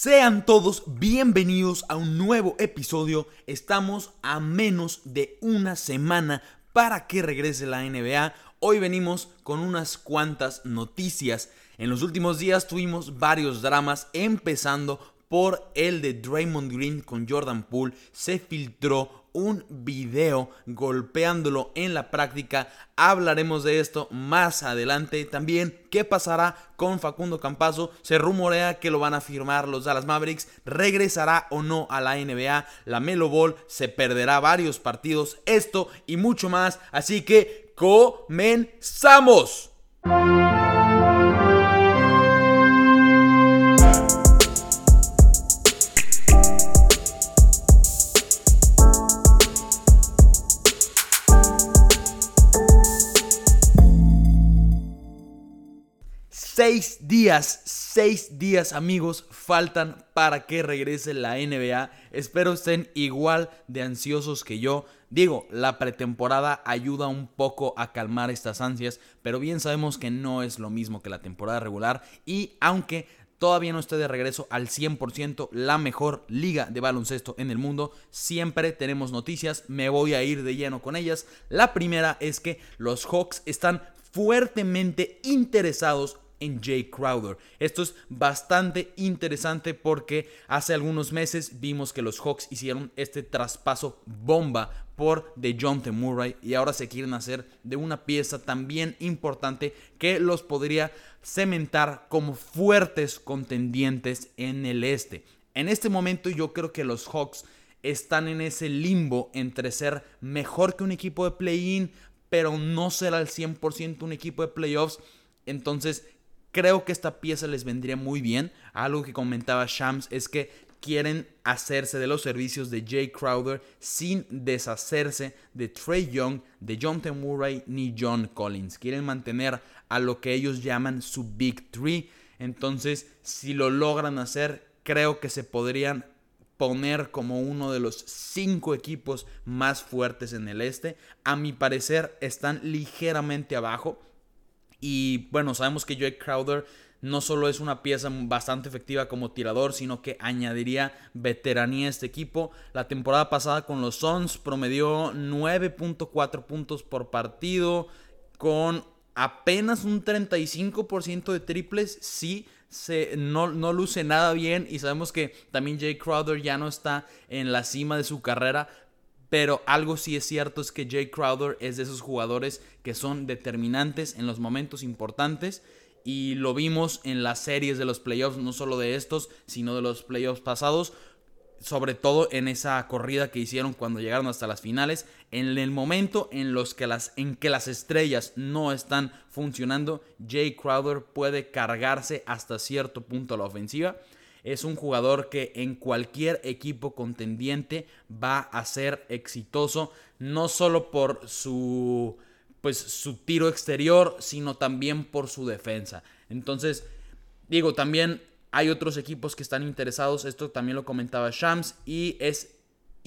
Sean todos bienvenidos a un nuevo episodio. Estamos a menos de una semana para que regrese la NBA. Hoy venimos con unas cuantas noticias. En los últimos días tuvimos varios dramas, empezando por el de Draymond Green con Jordan Poole. Se filtró un video golpeándolo en la práctica. Hablaremos de esto más adelante. También qué pasará con Facundo Campazo. Se rumorea que lo van a firmar los Dallas Mavericks. ¿Regresará o no a la NBA? La Melo Ball se perderá varios partidos. Esto y mucho más. Así que comenzamos. Seis días, seis días amigos faltan para que regrese la NBA. Espero estén igual de ansiosos que yo. Digo, la pretemporada ayuda un poco a calmar estas ansias, pero bien sabemos que no es lo mismo que la temporada regular y aunque todavía no esté de regreso al 100% la mejor liga de baloncesto en el mundo. Siempre tenemos noticias, me voy a ir de lleno con ellas. La primera es que los Hawks están fuertemente interesados en Jay Crowder. Esto es bastante interesante porque hace algunos meses vimos que los Hawks hicieron este traspaso bomba por DeJounte Murray y ahora se quieren hacer de una pieza también importante que los podría cementar como fuertes contendientes en el este. En este momento yo creo que los Hawks están en ese limbo entre ser mejor que un equipo de play-in, pero no ser al 100% un equipo de playoffs. Entonces Creo que esta pieza les vendría muy bien. Algo que comentaba Shams es que quieren hacerse de los servicios de Jay Crowder sin deshacerse de Trey Young, de John T. Murray ni John Collins. Quieren mantener a lo que ellos llaman su Big Three. Entonces, si lo logran hacer, creo que se podrían poner como uno de los cinco equipos más fuertes en el este. A mi parecer, están ligeramente abajo. Y bueno, sabemos que Jake Crowder no solo es una pieza bastante efectiva como tirador, sino que añadiría veteranía a este equipo. La temporada pasada con los Suns promedió 9.4 puntos por partido, con apenas un 35% de triples. Sí, se, no, no, luce nada bien y sabemos que también Jake Crowder ya no está en la cima de su carrera, pero algo sí es cierto es que Jay Crowder es de esos jugadores que son determinantes en los momentos importantes. Y lo vimos en las series de los playoffs, no solo de estos, sino de los playoffs pasados. Sobre todo en esa corrida que hicieron cuando llegaron hasta las finales. En el momento en, los que las, en que las estrellas no están funcionando, Jay Crowder puede cargarse hasta cierto punto la ofensiva. Es un jugador que en cualquier equipo contendiente va a ser exitoso, no solo por su pues su tiro exterior, sino también por su defensa. Entonces, digo, también hay otros equipos que están interesados, esto también lo comentaba Shams y es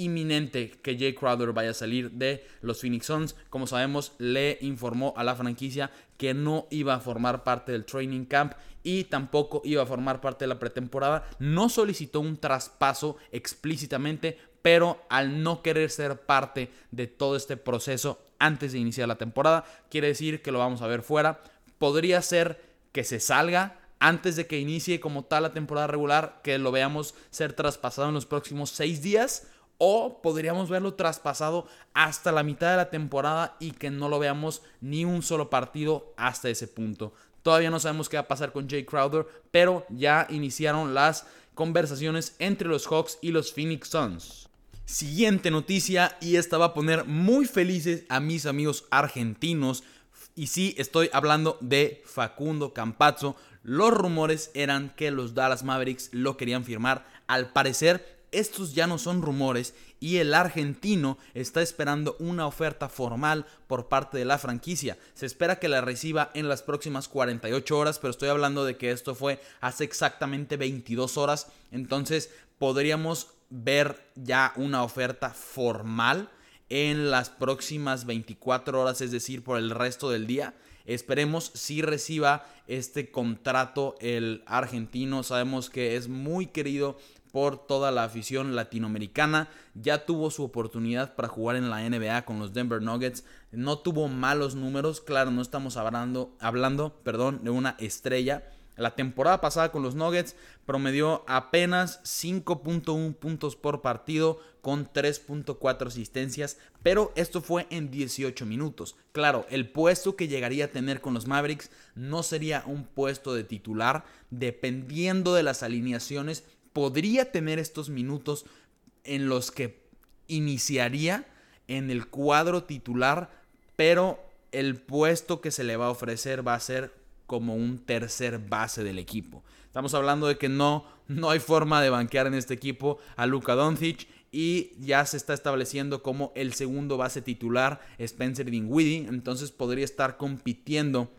inminente que Jay Crowder vaya a salir de los Phoenix Suns. Como sabemos, le informó a la franquicia que no iba a formar parte del training camp y tampoco iba a formar parte de la pretemporada. No solicitó un traspaso explícitamente, pero al no querer ser parte de todo este proceso antes de iniciar la temporada, quiere decir que lo vamos a ver fuera. Podría ser que se salga antes de que inicie como tal la temporada regular, que lo veamos ser traspasado en los próximos seis días o podríamos verlo traspasado hasta la mitad de la temporada y que no lo veamos ni un solo partido hasta ese punto. Todavía no sabemos qué va a pasar con Jay Crowder, pero ya iniciaron las conversaciones entre los Hawks y los Phoenix Suns. Siguiente noticia y esta va a poner muy felices a mis amigos argentinos. Y sí, estoy hablando de Facundo Campazzo. Los rumores eran que los Dallas Mavericks lo querían firmar. Al parecer estos ya no son rumores y el argentino está esperando una oferta formal por parte de la franquicia. Se espera que la reciba en las próximas 48 horas, pero estoy hablando de que esto fue hace exactamente 22 horas. Entonces podríamos ver ya una oferta formal en las próximas 24 horas, es decir, por el resto del día. Esperemos si reciba este contrato el argentino. Sabemos que es muy querido por toda la afición latinoamericana. Ya tuvo su oportunidad para jugar en la NBA con los Denver Nuggets. No tuvo malos números. Claro, no estamos hablando, hablando perdón, de una estrella. La temporada pasada con los Nuggets promedió apenas 5.1 puntos por partido con 3.4 asistencias, pero esto fue en 18 minutos. Claro, el puesto que llegaría a tener con los Mavericks no sería un puesto de titular, dependiendo de las alineaciones podría tener estos minutos en los que iniciaría en el cuadro titular, pero el puesto que se le va a ofrecer va a ser como un tercer base del equipo. Estamos hablando de que no, no hay forma de banquear en este equipo a Luka Doncic y ya se está estableciendo como el segundo base titular Spencer Dinwiddie, entonces podría estar compitiendo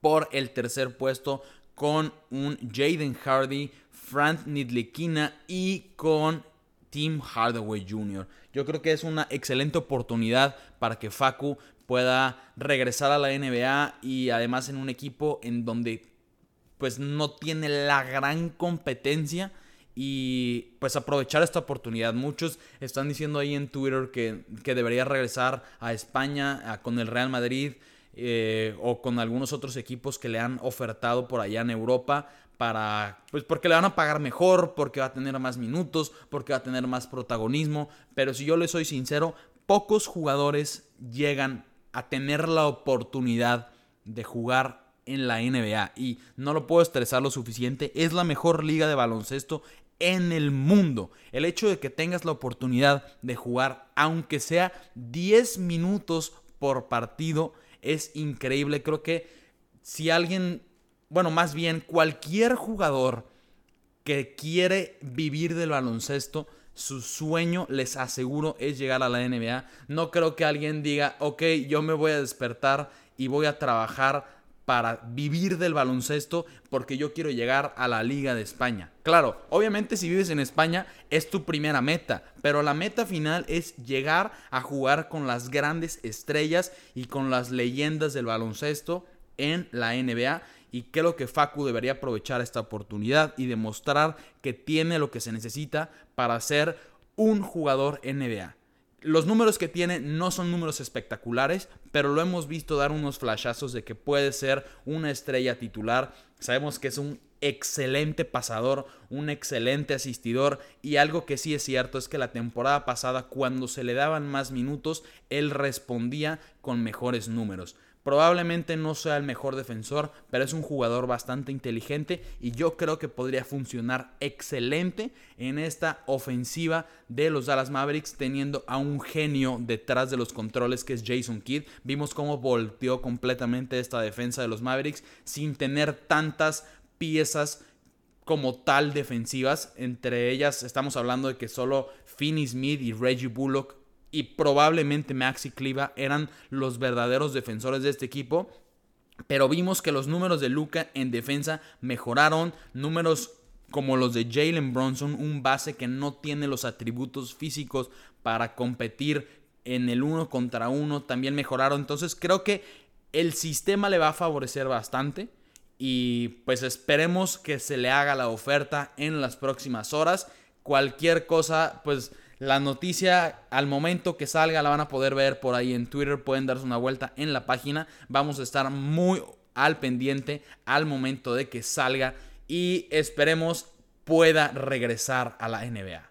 por el tercer puesto con un Jaden Hardy, Frank Nidlikina y con Tim Hardaway Jr. Yo creo que es una excelente oportunidad para que Facu pueda regresar a la NBA y además en un equipo en donde pues no tiene la gran competencia y pues aprovechar esta oportunidad. Muchos están diciendo ahí en Twitter que, que debería regresar a España con el Real Madrid. Eh, o con algunos otros equipos que le han ofertado por allá en Europa para pues porque le van a pagar mejor, porque va a tener más minutos, porque va a tener más protagonismo, pero si yo le soy sincero, pocos jugadores llegan a tener la oportunidad de jugar en la NBA y no lo puedo estresar lo suficiente, es la mejor liga de baloncesto en el mundo. El hecho de que tengas la oportunidad de jugar aunque sea 10 minutos por partido es increíble. Creo que si alguien, bueno, más bien cualquier jugador que quiere vivir del baloncesto, su sueño, les aseguro, es llegar a la NBA. No creo que alguien diga, ok, yo me voy a despertar y voy a trabajar para vivir del baloncesto porque yo quiero llegar a la Liga de España. Claro, obviamente si vives en España es tu primera meta, pero la meta final es llegar a jugar con las grandes estrellas y con las leyendas del baloncesto en la NBA y creo que Facu debería aprovechar esta oportunidad y demostrar que tiene lo que se necesita para ser un jugador NBA. Los números que tiene no son números espectaculares, pero lo hemos visto dar unos flashazos de que puede ser una estrella titular. Sabemos que es un excelente pasador, un excelente asistidor y algo que sí es cierto es que la temporada pasada cuando se le daban más minutos, él respondía con mejores números. Probablemente no sea el mejor defensor, pero es un jugador bastante inteligente y yo creo que podría funcionar excelente en esta ofensiva de los Dallas Mavericks teniendo a un genio detrás de los controles que es Jason Kidd. Vimos cómo volteó completamente esta defensa de los Mavericks sin tener tantas piezas como tal defensivas. Entre ellas estamos hablando de que solo Finney Smith y Reggie Bullock y probablemente Maxi Cliva eran los verdaderos defensores de este equipo. Pero vimos que los números de Luca en defensa mejoraron. Números como los de Jalen Bronson, un base que no tiene los atributos físicos para competir en el uno contra uno, también mejoraron. Entonces creo que el sistema le va a favorecer bastante. Y pues esperemos que se le haga la oferta en las próximas horas. Cualquier cosa, pues la noticia al momento que salga la van a poder ver por ahí en Twitter, pueden darse una vuelta en la página. Vamos a estar muy al pendiente al momento de que salga y esperemos pueda regresar a la NBA.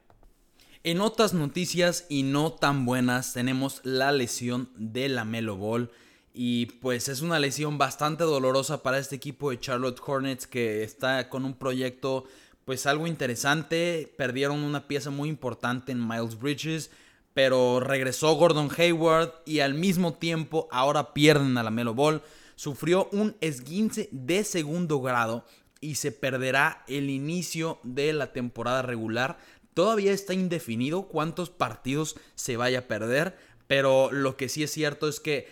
En otras noticias y no tan buenas tenemos la lesión de la Melo Ball y pues es una lesión bastante dolorosa para este equipo de Charlotte Hornets que está con un proyecto pues algo interesante. Perdieron una pieza muy importante en Miles Bridges, pero regresó Gordon Hayward y al mismo tiempo ahora pierden a la Melo Ball. Sufrió un esguince de segundo grado y se perderá el inicio de la temporada regular. Todavía está indefinido cuántos partidos se vaya a perder, pero lo que sí es cierto es que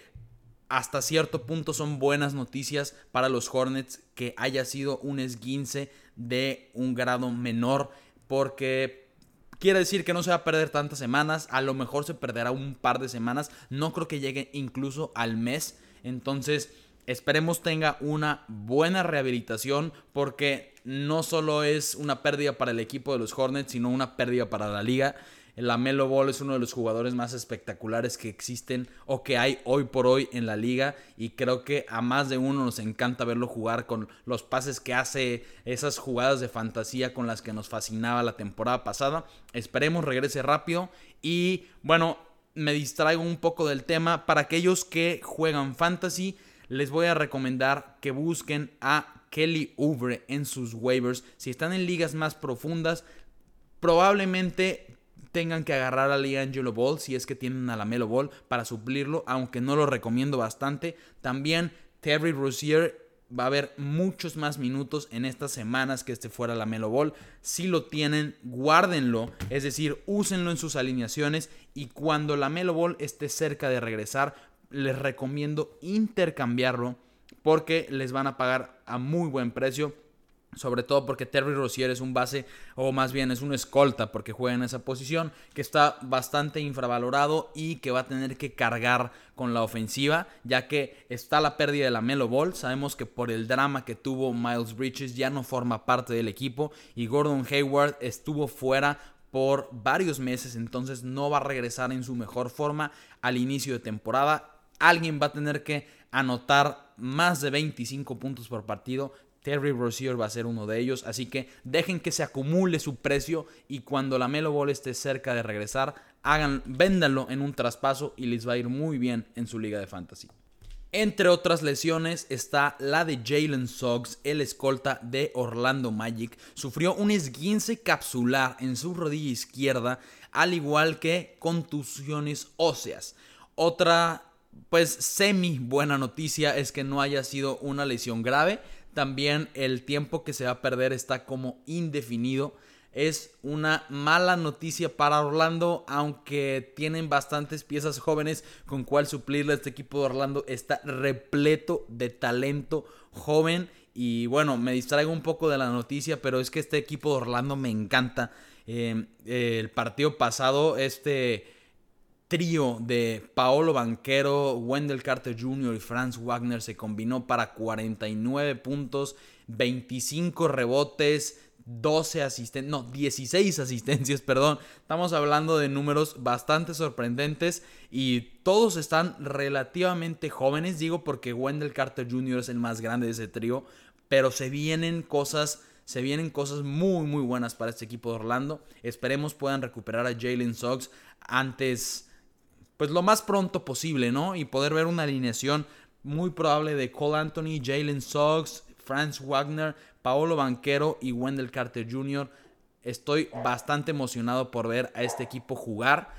hasta cierto punto son buenas noticias para los Hornets que haya sido un esguince de un grado menor porque quiere decir que no se va a perder tantas semanas, a lo mejor se perderá un par de semanas, no creo que llegue incluso al mes, entonces Esperemos tenga una buena rehabilitación porque no solo es una pérdida para el equipo de los Hornets, sino una pérdida para la liga. La Melo Ball es uno de los jugadores más espectaculares que existen o que hay hoy por hoy en la liga y creo que a más de uno nos encanta verlo jugar con los pases que hace, esas jugadas de fantasía con las que nos fascinaba la temporada pasada. Esperemos regrese rápido y bueno, me distraigo un poco del tema. Para aquellos que juegan fantasy, les voy a recomendar que busquen a Kelly Oubre en sus waivers. Si están en ligas más profundas, probablemente tengan que agarrar a Angelo Ball si es que tienen a la Melo Ball para suplirlo, aunque no lo recomiendo bastante. También Terry Rozier va a haber muchos más minutos en estas semanas que este fuera la Melo Ball. Si lo tienen, guárdenlo, es decir, úsenlo en sus alineaciones y cuando la Melo Ball esté cerca de regresar, les recomiendo intercambiarlo porque les van a pagar a muy buen precio sobre todo porque Terry Rozier es un base, o más bien es un escolta, porque juega en esa posición, que está bastante infravalorado y que va a tener que cargar con la ofensiva, ya que está la pérdida de la Melo Ball. Sabemos que por el drama que tuvo Miles Bridges ya no forma parte del equipo y Gordon Hayward estuvo fuera por varios meses, entonces no va a regresar en su mejor forma al inicio de temporada. Alguien va a tener que anotar más de 25 puntos por partido Terry Rozier va a ser uno de ellos, así que dejen que se acumule su precio y cuando la Melo esté cerca de regresar, hagan, véndanlo en un traspaso y les va a ir muy bien en su liga de fantasy. Entre otras lesiones está la de Jalen Suggs, el escolta de Orlando Magic. Sufrió un esguince capsular en su rodilla izquierda, al igual que contusiones óseas. Otra, pues semi buena noticia es que no haya sido una lesión grave. También el tiempo que se va a perder está como indefinido. Es una mala noticia para Orlando, aunque tienen bastantes piezas jóvenes con cual suplirle. Este equipo de Orlando está repleto de talento joven. Y bueno, me distraigo un poco de la noticia, pero es que este equipo de Orlando me encanta. Eh, el partido pasado, este trío de Paolo Banquero, Wendell Carter Jr. y Franz Wagner se combinó para 49 puntos, 25 rebotes, 12 asistencias, no, 16 asistencias, perdón. Estamos hablando de números bastante sorprendentes y todos están relativamente jóvenes, digo porque Wendell Carter Jr. es el más grande de ese trío, pero se vienen cosas se vienen cosas muy muy buenas para este equipo de Orlando. Esperemos puedan recuperar a Jalen Suggs antes pues lo más pronto posible, ¿no? Y poder ver una alineación muy probable de Cole Anthony, Jalen Suggs, Franz Wagner, Paolo Banquero y Wendell Carter Jr. Estoy bastante emocionado por ver a este equipo jugar.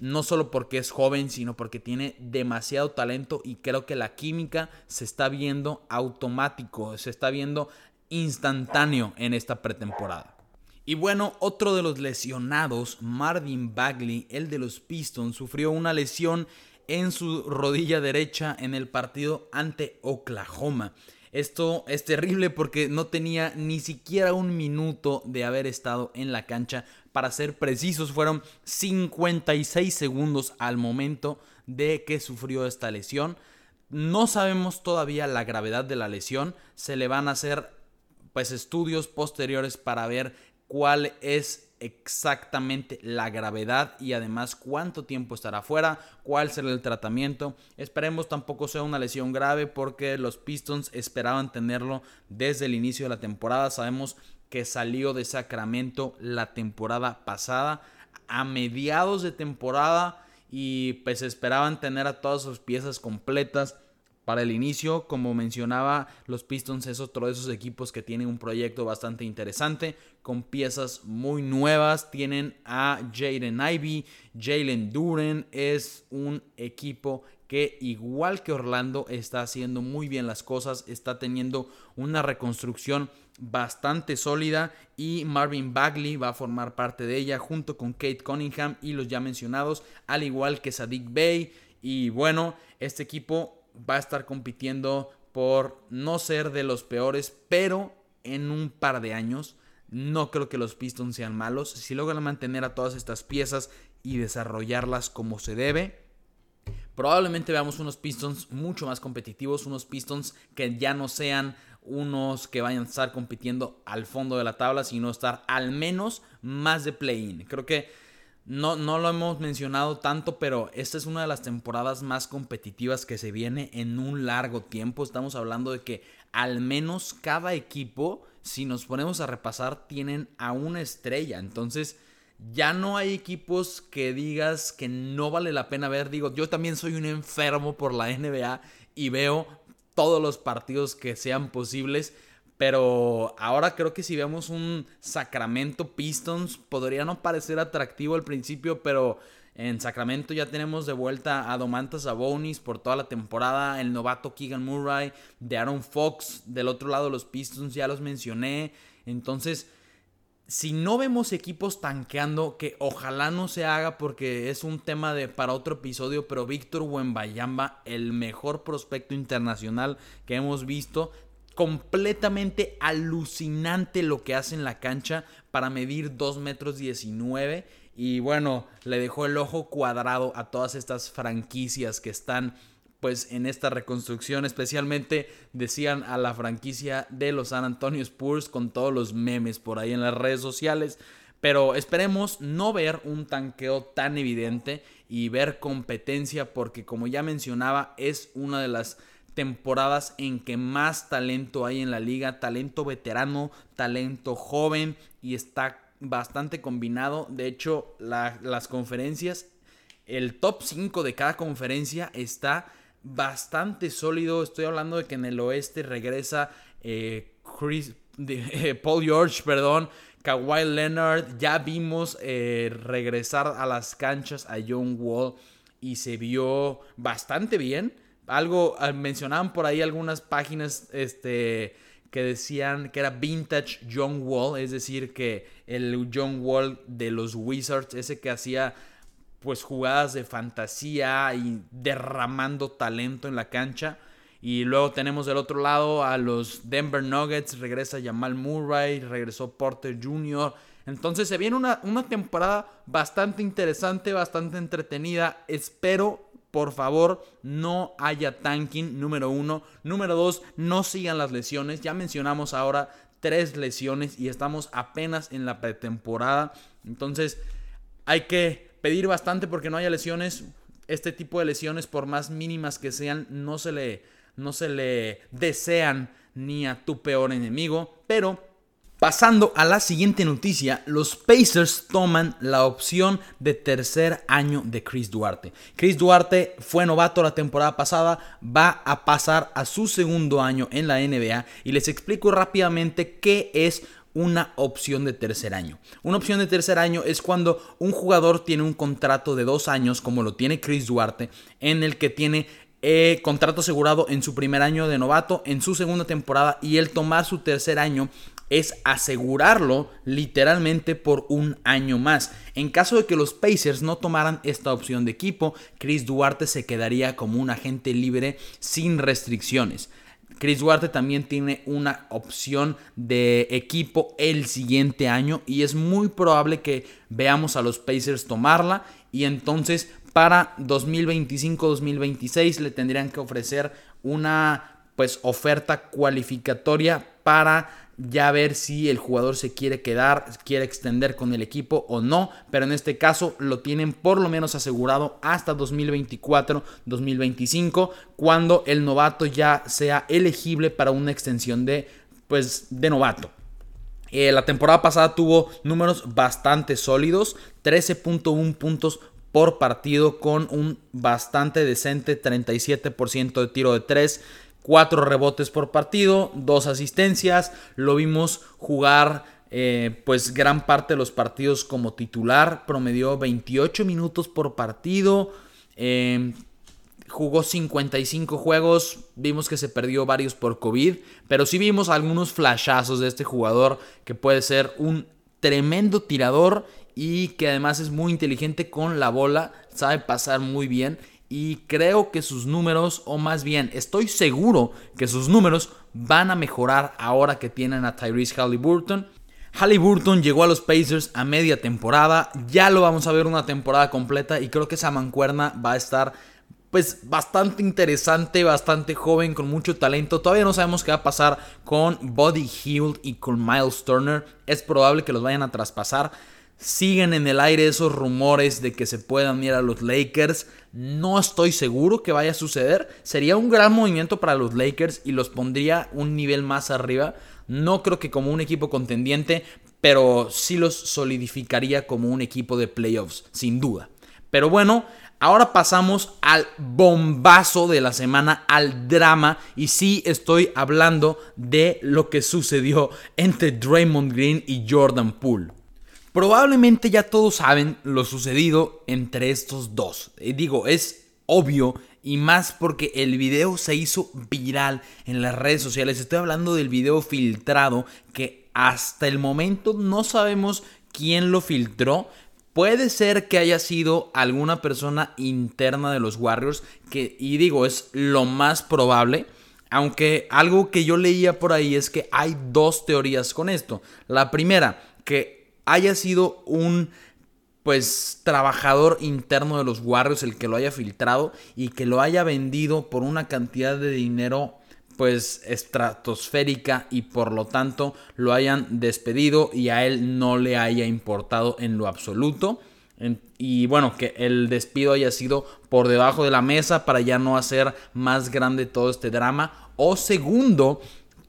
No solo porque es joven, sino porque tiene demasiado talento y creo que la química se está viendo automático, se está viendo instantáneo en esta pretemporada. Y bueno, otro de los lesionados, Marvin Bagley, el de los Pistons, sufrió una lesión en su rodilla derecha en el partido ante Oklahoma. Esto es terrible porque no tenía ni siquiera un minuto de haber estado en la cancha. Para ser precisos, fueron 56 segundos al momento de que sufrió esta lesión. No sabemos todavía la gravedad de la lesión. Se le van a hacer pues estudios posteriores para ver cuál es exactamente la gravedad y además cuánto tiempo estará fuera, cuál será el tratamiento. Esperemos tampoco sea una lesión grave porque los Pistons esperaban tenerlo desde el inicio de la temporada. Sabemos que salió de Sacramento la temporada pasada a mediados de temporada y pues esperaban tener a todas sus piezas completas para el inicio. Como mencionaba, los Pistons es otro de esos equipos que tienen un proyecto bastante interesante, con piezas muy nuevas. Tienen a Jaden Ivy, Jalen Duren. Es un equipo que igual que Orlando está haciendo muy bien las cosas, está teniendo una reconstrucción bastante sólida y Marvin Bagley va a formar parte de ella junto con Kate Cunningham y los ya mencionados, al igual que Sadiq Bey. Y bueno, este equipo va a estar compitiendo por no ser de los peores, pero en un par de años no creo que los Pistons sean malos. Si logran mantener a todas estas piezas y desarrollarlas como se debe, probablemente veamos unos Pistons mucho más competitivos, unos Pistons que ya no sean unos que vayan a estar compitiendo al fondo de la tabla, sino estar al menos más de play-in. Creo que no, no lo hemos mencionado tanto, pero esta es una de las temporadas más competitivas que se viene en un largo tiempo. Estamos hablando de que al menos cada equipo, si nos ponemos a repasar, tienen a una estrella. Entonces, ya no hay equipos que digas que no vale la pena ver. Digo, yo también soy un enfermo por la NBA y veo todos los partidos que sean posibles. Pero ahora creo que si vemos un Sacramento Pistons, podría no parecer atractivo al principio, pero en Sacramento ya tenemos de vuelta a Domantas Sabonis por toda la temporada, el novato Keegan Murray, de Aaron Fox, del otro lado los Pistons ya los mencioné. Entonces, si no vemos equipos tanqueando, que ojalá no se haga porque es un tema de para otro episodio, pero Víctor Wembayamba, el mejor prospecto internacional que hemos visto, completamente alucinante lo que hace en la cancha para medir 2 metros 19 y bueno, le dejó el ojo cuadrado a todas estas franquicias que están pues en esta reconstrucción, especialmente decían a la franquicia de los San Antonio Spurs con todos los memes por ahí en las redes sociales. Pero esperemos no ver un tanqueo tan evidente y ver competencia porque como ya mencionaba es una de las temporadas en que más talento hay en la liga, talento veterano, talento joven y está bastante combinado. De hecho, las conferencias, el top 5 de cada conferencia está bastante sólido. Estoy hablando de que en el oeste regresa eh, Chris, Paul George, perdón, Kawhi Leonard. Ya vimos eh, regresar a las canchas a John Wall y se vio bastante bien. Algo mencionaban por ahí algunas páginas este, que decían que era vintage John Wall, es decir, que el John Wall de los Wizards, ese que hacía pues jugadas de fantasía y derramando talento en la cancha. Y luego tenemos del otro lado a los Denver Nuggets, regresa Jamal Murray, regresó Porter Jr. Entonces se viene una, una temporada bastante interesante, bastante entretenida. Espero, por favor, no haya tanking, número uno. Número dos, no sigan las lesiones. Ya mencionamos ahora tres lesiones y estamos apenas en la pretemporada. Entonces hay que pedir bastante porque no haya lesiones. Este tipo de lesiones, por más mínimas que sean, no se le, no se le desean ni a tu peor enemigo. Pero Pasando a la siguiente noticia, los Pacers toman la opción de tercer año de Chris Duarte. Chris Duarte fue novato la temporada pasada, va a pasar a su segundo año en la NBA y les explico rápidamente qué es una opción de tercer año. Una opción de tercer año es cuando un jugador tiene un contrato de dos años, como lo tiene Chris Duarte, en el que tiene eh, contrato asegurado en su primer año de novato, en su segunda temporada y el tomar su tercer año es asegurarlo literalmente por un año más. En caso de que los Pacers no tomaran esta opción de equipo, Chris Duarte se quedaría como un agente libre sin restricciones. Chris Duarte también tiene una opción de equipo el siguiente año y es muy probable que veamos a los Pacers tomarla y entonces para 2025-2026 le tendrían que ofrecer una pues oferta cualificatoria para ya ver si el jugador se quiere quedar, quiere extender con el equipo o no, pero en este caso lo tienen por lo menos asegurado hasta 2024-2025, cuando el novato ya sea elegible para una extensión de, pues, de novato. Eh, la temporada pasada tuvo números bastante sólidos, 13.1 puntos por partido con un bastante decente 37% de tiro de 3, cuatro rebotes por partido, dos asistencias. Lo vimos jugar eh, pues gran parte de los partidos como titular. Promedió 28 minutos por partido. Em, jugó 55 juegos. Vimos que se perdió varios por COVID. Pero sí vimos algunos flashazos de este jugador que puede ser un tremendo tirador y que además es muy inteligente con la bola. Sabe pasar muy bien y creo que sus números, o más bien estoy seguro que sus números van a mejorar ahora que tienen a Tyrese Halliburton. Halliburton llegó a los Pacers a media temporada, ya lo vamos a ver una temporada completa y creo que esa mancuerna va a estar pues bastante interesante, bastante joven, con mucho talento. Todavía no sabemos qué va a pasar con Buddy Hield y con Miles Turner. Es probable que los vayan a traspasar. Siguen en el aire esos rumores de que se puedan ir a los Lakers. No estoy seguro que vaya a suceder. Sería un gran movimiento para los Lakers y los pondría un nivel más arriba. No creo que como un equipo contendiente, pero sí los solidificaría como un equipo de playoffs, sin duda. Pero bueno, ahora pasamos al bombazo de la semana, al drama. Y sí estoy hablando de lo que sucedió entre Draymond Green y Jordan Poole. Probablemente ya todos saben lo sucedido entre estos dos. Eh, digo, es obvio y más porque el video se hizo viral en las redes sociales. Estoy hablando del video filtrado que hasta el momento no sabemos quién lo filtró. Puede ser que haya sido alguna persona interna de los Warriors, que, y digo, es lo más probable. Aunque algo que yo leía por ahí es que hay dos teorías con esto. La primera, que haya sido un pues trabajador interno de los Warriors el que lo haya filtrado y que lo haya vendido por una cantidad de dinero pues estratosférica y por lo tanto lo hayan despedido y a él no le haya importado en lo absoluto. Y bueno, que el despido haya sido por debajo de la mesa para ya no hacer más grande todo este drama. O segundo,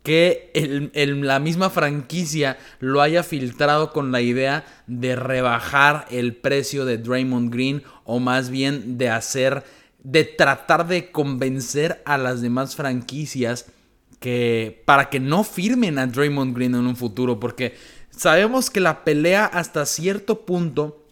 que la misma franquicia lo haya filtrado con la idea de rebajar el precio de Draymond Green o más bien de hacer, de tratar de convencer a las demás franquicias que para que no firmen a Draymond Green en un futuro porque sabemos que la pelea hasta cierto punto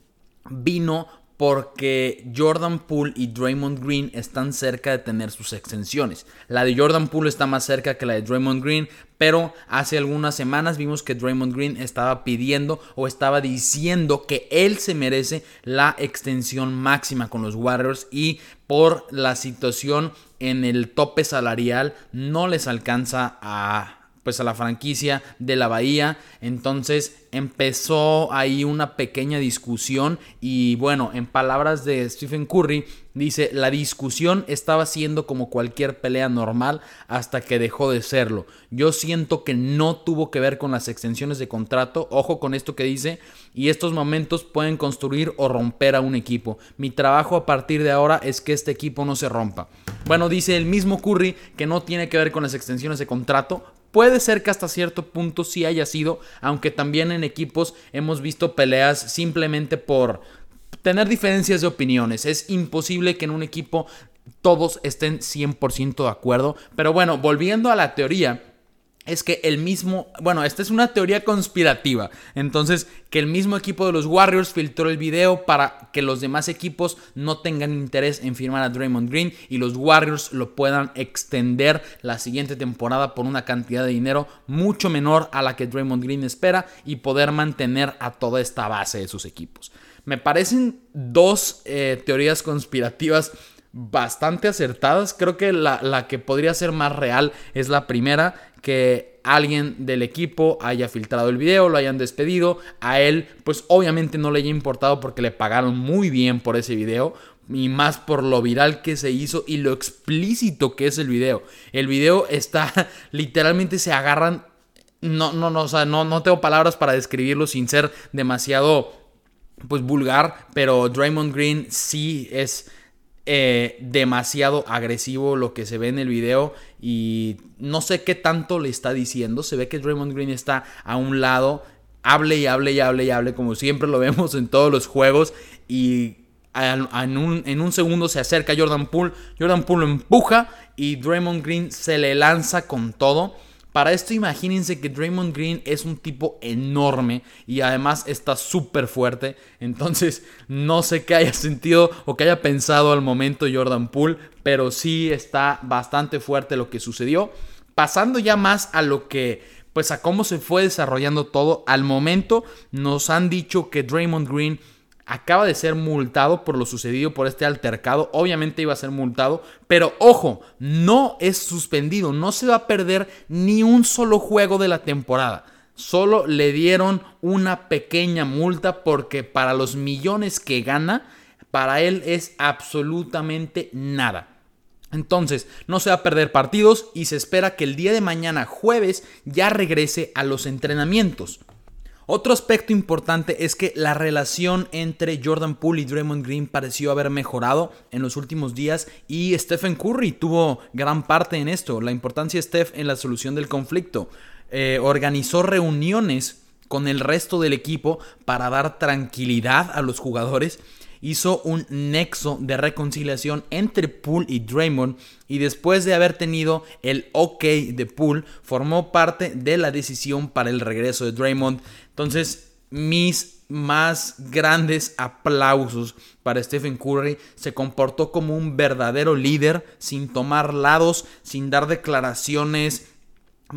vino porque Jordan Poole y Draymond Green están cerca de tener sus extensiones. La de Jordan Poole está más cerca que la de Draymond Green, pero hace algunas semanas vimos que Draymond Green estaba pidiendo o estaba diciendo que él se merece la extensión máxima con los Warriors y por la situación en el tope salarial no les alcanza a pues a la franquicia de la Bahía. Entonces empezó ahí una pequeña discusión y bueno, en palabras de Stephen Curry, dice, la discusión estaba siendo como cualquier pelea normal hasta que dejó de serlo. Yo siento que no tuvo que ver con las extensiones de contrato, ojo con esto que dice, y estos momentos pueden construir o romper a un equipo. Mi trabajo a partir de ahora es que este equipo no se rompa. Bueno, dice el mismo Curry que no tiene que ver con las extensiones de contrato, Puede ser que hasta cierto punto sí haya sido, aunque también en equipos hemos visto peleas simplemente por tener diferencias de opiniones. Es imposible que en un equipo todos estén 100% de acuerdo. Pero bueno, volviendo a la teoría, es que el mismo, bueno, esta es una teoría conspirativa. Entonces, que el mismo equipo de los Warriors filtró el video para que los demás equipos no tengan interés en firmar a Draymond Green y los Warriors lo puedan extender la siguiente temporada por una cantidad de dinero mucho menor a la que Draymond Green espera y poder mantener a toda esta base de sus equipos. Me parecen dos eh, teorías conspirativas bastante acertadas. Creo que la, la, que podría ser más real es la primera, que alguien del equipo haya filtrado el video, lo hayan despedido. A él, pues obviamente no le haya importado porque le pagaron muy bien por ese video. Y más por lo viral que se hizo y lo explícito que es el video. El video está, literalmente se agarran. No, no, no, o sea, no, no tengo palabras para describirlo sin ser demasiado, pues vulgar. Pero Draymond Green sí es eh, demasiado agresivo lo que se ve en el video y no sé qué tanto le está diciendo. Se ve que Draymond Green está a un lado, hable y hable y hable y hable como siempre lo vemos en todos los juegos y en un, en un segundo se acerca Jordan Poole, Jordan Poole lo empuja y Draymond Green se le lanza con todo. Para esto imagínense que Draymond Green es un tipo enorme y además está súper fuerte. Entonces no sé qué haya sentido o qué haya pensado al momento Jordan Poole, pero sí está bastante fuerte lo que sucedió. Pasando ya más a lo que pues a cómo se fue desarrollando todo, al momento nos han dicho que Draymond Green acaba de ser multado por lo sucedido por este altercado. Obviamente iba a ser multado, pero ojo, no es suspendido, no se va a perder ni un solo juego de la temporada. Solo le dieron una pequeña multa porque para los millones que gana, para él es absolutamente nada. Entonces, no se va a perder partidos y se espera que el día de mañana, jueves, ya regrese a los entrenamientos. Otro aspecto importante es que la relación entre Jordan Poole y Draymond Green pareció haber mejorado en los últimos días y Stephen Curry tuvo gran parte en esto. La importancia de Steph en la solución del conflicto. Eh, organizó reuniones con el resto del equipo para dar tranquilidad a los jugadores hizo un nexo de reconciliación entre Poole y Draymond y después de haber tenido el ok de Poole formó parte de la decisión para el regreso de Draymond. Entonces mis más grandes aplausos para Stephen Curry. Se comportó como un verdadero líder sin tomar lados, sin dar declaraciones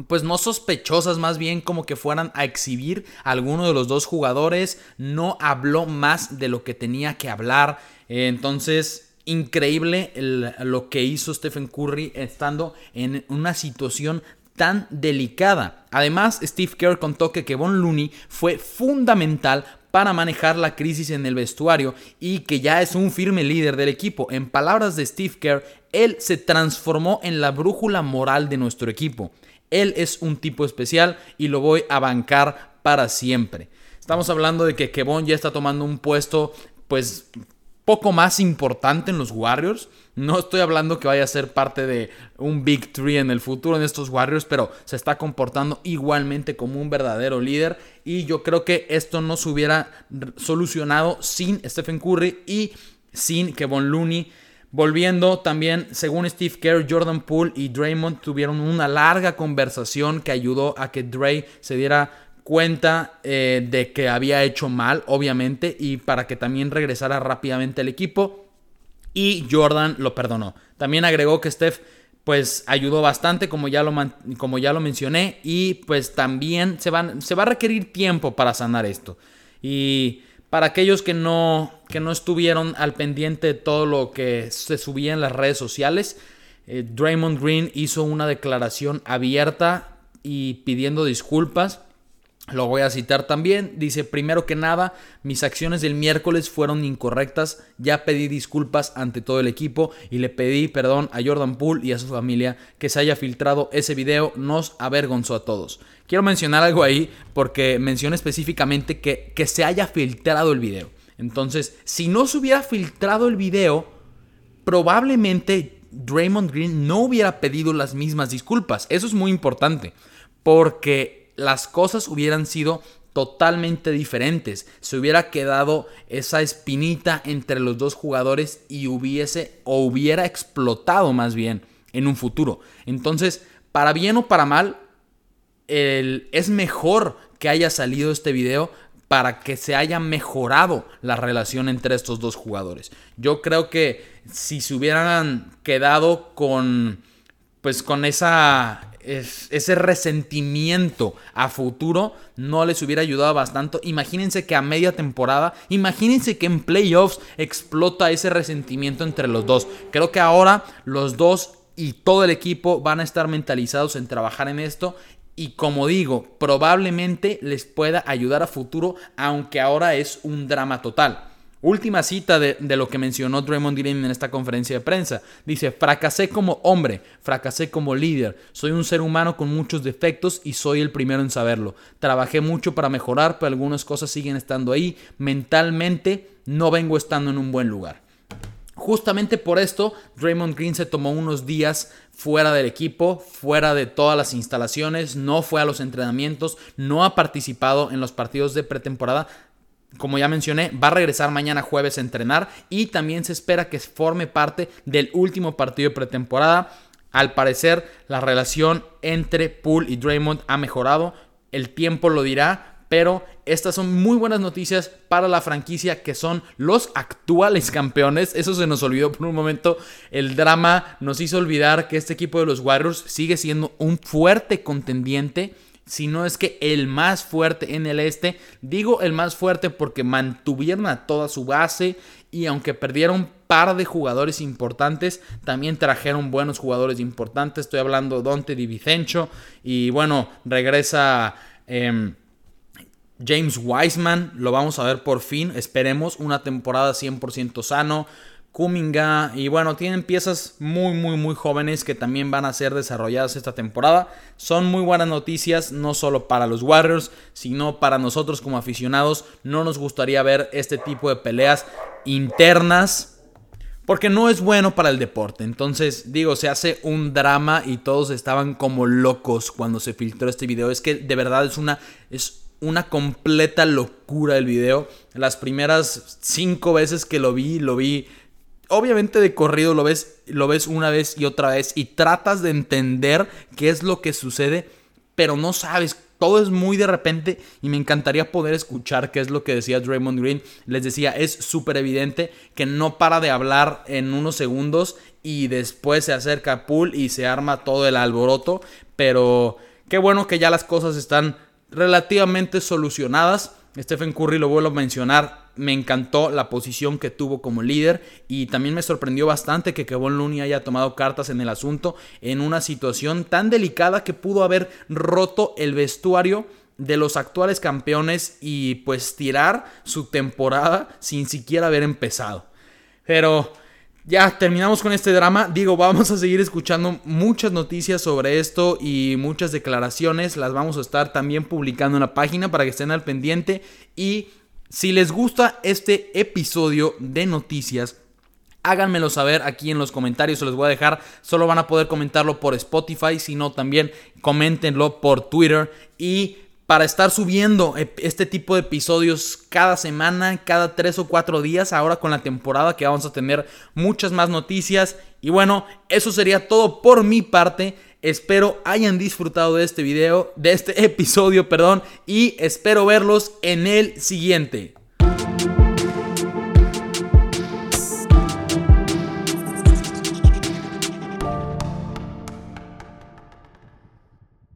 pues no sospechosas, más bien como que fueran a exhibir a alguno de los dos jugadores. No habló más de lo que tenía que hablar. entonces, increíble lo que hizo Stephen Curry estando en una situación tan delicada. Además, Steve Kerr contó que Kevon Looney fue fundamental para manejar la crisis en el vestuario y que ya es un firme líder del equipo. En palabras de Steve Kerr, él se transformó en la brújula moral de nuestro equipo. Él es un tipo especial y lo voy a bancar para siempre. Estamos hablando de que Kevon ya está tomando un puesto, pues, poco más importante en los Warriors. No estoy hablando que vaya a ser parte de un Big Three en el futuro en estos Warriors, pero se está comportando igualmente como un verdadero líder. Y yo creo que esto no se hubiera solucionado sin Stephen Curry y sin Kevon Looney. Volviendo también, según Steve Kerr, Jordan Poole y Draymond tuvieron una larga conversación que ayudó a que Dray se diera cuenta eh, de que había hecho mal, obviamente, y para que también regresara rápidamente al equipo. Y Jordan lo perdonó. También agregó que Steph pues ayudó bastante, como ya lo, como ya lo mencioné, y pues también se, se va a requerir tiempo para sanar esto. Y para aquellos que no, que no estuvieron al pendiente de todo lo que se subía en las redes sociales, eh, Draymond Green hizo una declaración abierta y pidiendo disculpas lo voy a citar también. Dice, primero que nada, mis acciones del miércoles fueron incorrectas. Ya pedí disculpas ante todo el equipo y le pedí perdón a Jordan Poole y a su familia que se haya filtrado ese video. Nos avergonzó a todos. Quiero mencionar algo ahí porque menciona específicamente que, que se haya filtrado el video. Entonces, si no se hubiera filtrado el video, probablemente Draymond Green no hubiera pedido las mismas disculpas. Eso es muy importante porque las cosas hubieran sido totalmente diferentes. Se hubiera quedado esa espinita entre los dos jugadores y hubiese o hubiera explotado más bien en un futuro. Entonces, para bien o para mal, es mejor que haya salido este video para que se haya mejorado la relación entre estos dos jugadores. Yo creo que si se hubieran quedado con pues con esa ese resentimiento a futuro no les hubiera ayudado bastante. Imagínense que a media temporada, imagínense que en playoffs explota ese resentimiento entre los dos. Creo que ahora los dos y todo el equipo van a estar mentalizados en trabajar en esto. Y como digo, probablemente les pueda ayudar a futuro, aunque ahora es un drama total. Última cita de, lo que mencionó Draymond Green en esta conferencia de prensa. Dice, fracasé como hombre, fracasé como líder. Soy un ser humano con muchos defectos y soy el primero en saberlo. Trabajé mucho para mejorar, pero algunas cosas siguen estando ahí. Mentalmente no vengo estando en un buen lugar. Justamente por esto, Draymond Green se tomó unos días fuera del equipo, fuera de todas las instalaciones, no fue a los entrenamientos, no ha participado en los partidos de pretemporada como ya mencioné, va a regresar mañana jueves a entrenar y también se espera que forme parte del último partido de pretemporada. Al parecer, la relación entre Poole y Draymond ha mejorado. El tiempo lo dirá, pero estas son muy buenas noticias para la franquicia que son los actuales campeones. Eso se nos olvidó por un momento. El drama nos hizo olvidar que este equipo de los Warriors sigue siendo un fuerte contendiente si no es que el más fuerte en el este. Digo el más fuerte porque mantuvieron a toda su base y aunque perdieron par de jugadores importantes, también trajeron buenos jugadores importantes. Estoy hablando de Dante Di Vicencio y bueno, regresa... Em, James Wiseman, lo vamos a ver por fin, esperemos, una temporada 100% sano. Kuminga y bueno, tienen piezas muy muy muy jóvenes que también van a ser desarrolladas esta temporada. Son muy buenas noticias no solo para los Warriors, sino para nosotros como aficionados. No nos gustaría ver este tipo de peleas internas porque no es bueno para el deporte. Entonces, digo, se hace un drama y todos estaban como locos cuando se filtró este video. Es que de verdad es una una completa locura el video. Las primeras cinco veces que lo vi, lo vi obviamente de corrido lo ves, lo ves una vez y otra vez y tratas de entender qué es lo que sucede, pero no sabes. Todo es muy de repente y me encantaría poder escuchar qué es lo que decía Draymond Green. Les decía, es súper evidente que no para de hablar en unos segundos y después se acerca a Pool y se arma todo el alboroto. Pero qué bueno que ya las cosas están relativamente solucionadas. Stephen Curry lo vuelvo a mencionar, me encantó la posición que tuvo como líder y también me sorprendió bastante que Kevon Looney haya tomado cartas en el asunto en una situación tan delicada que pudo haber roto el vestuario de los actuales campeones y pues tirar su temporada sin siquiera haber empezado. Pero ya terminamos con este drama. Digo, vamos a seguir escuchando muchas noticias sobre esto y muchas declaraciones. Las vamos a estar también publicando en la página para que estén al pendiente. Y si les gusta este episodio de noticias, háganmelo saber aquí en los comentarios, se los voy a dejar. Solo van a poder comentarlo por Spotify, sino también coméntenlo por Twitter. Y para estar subiendo este tipo de episodios cada semana, cada tres o cuatro días, ahora con la temporada que vamos a tener muchas más noticias. Y bueno, eso sería todo por mi parte. Espero hayan disfrutado de este video, de este episodio, perdón, y espero verlos en el siguiente.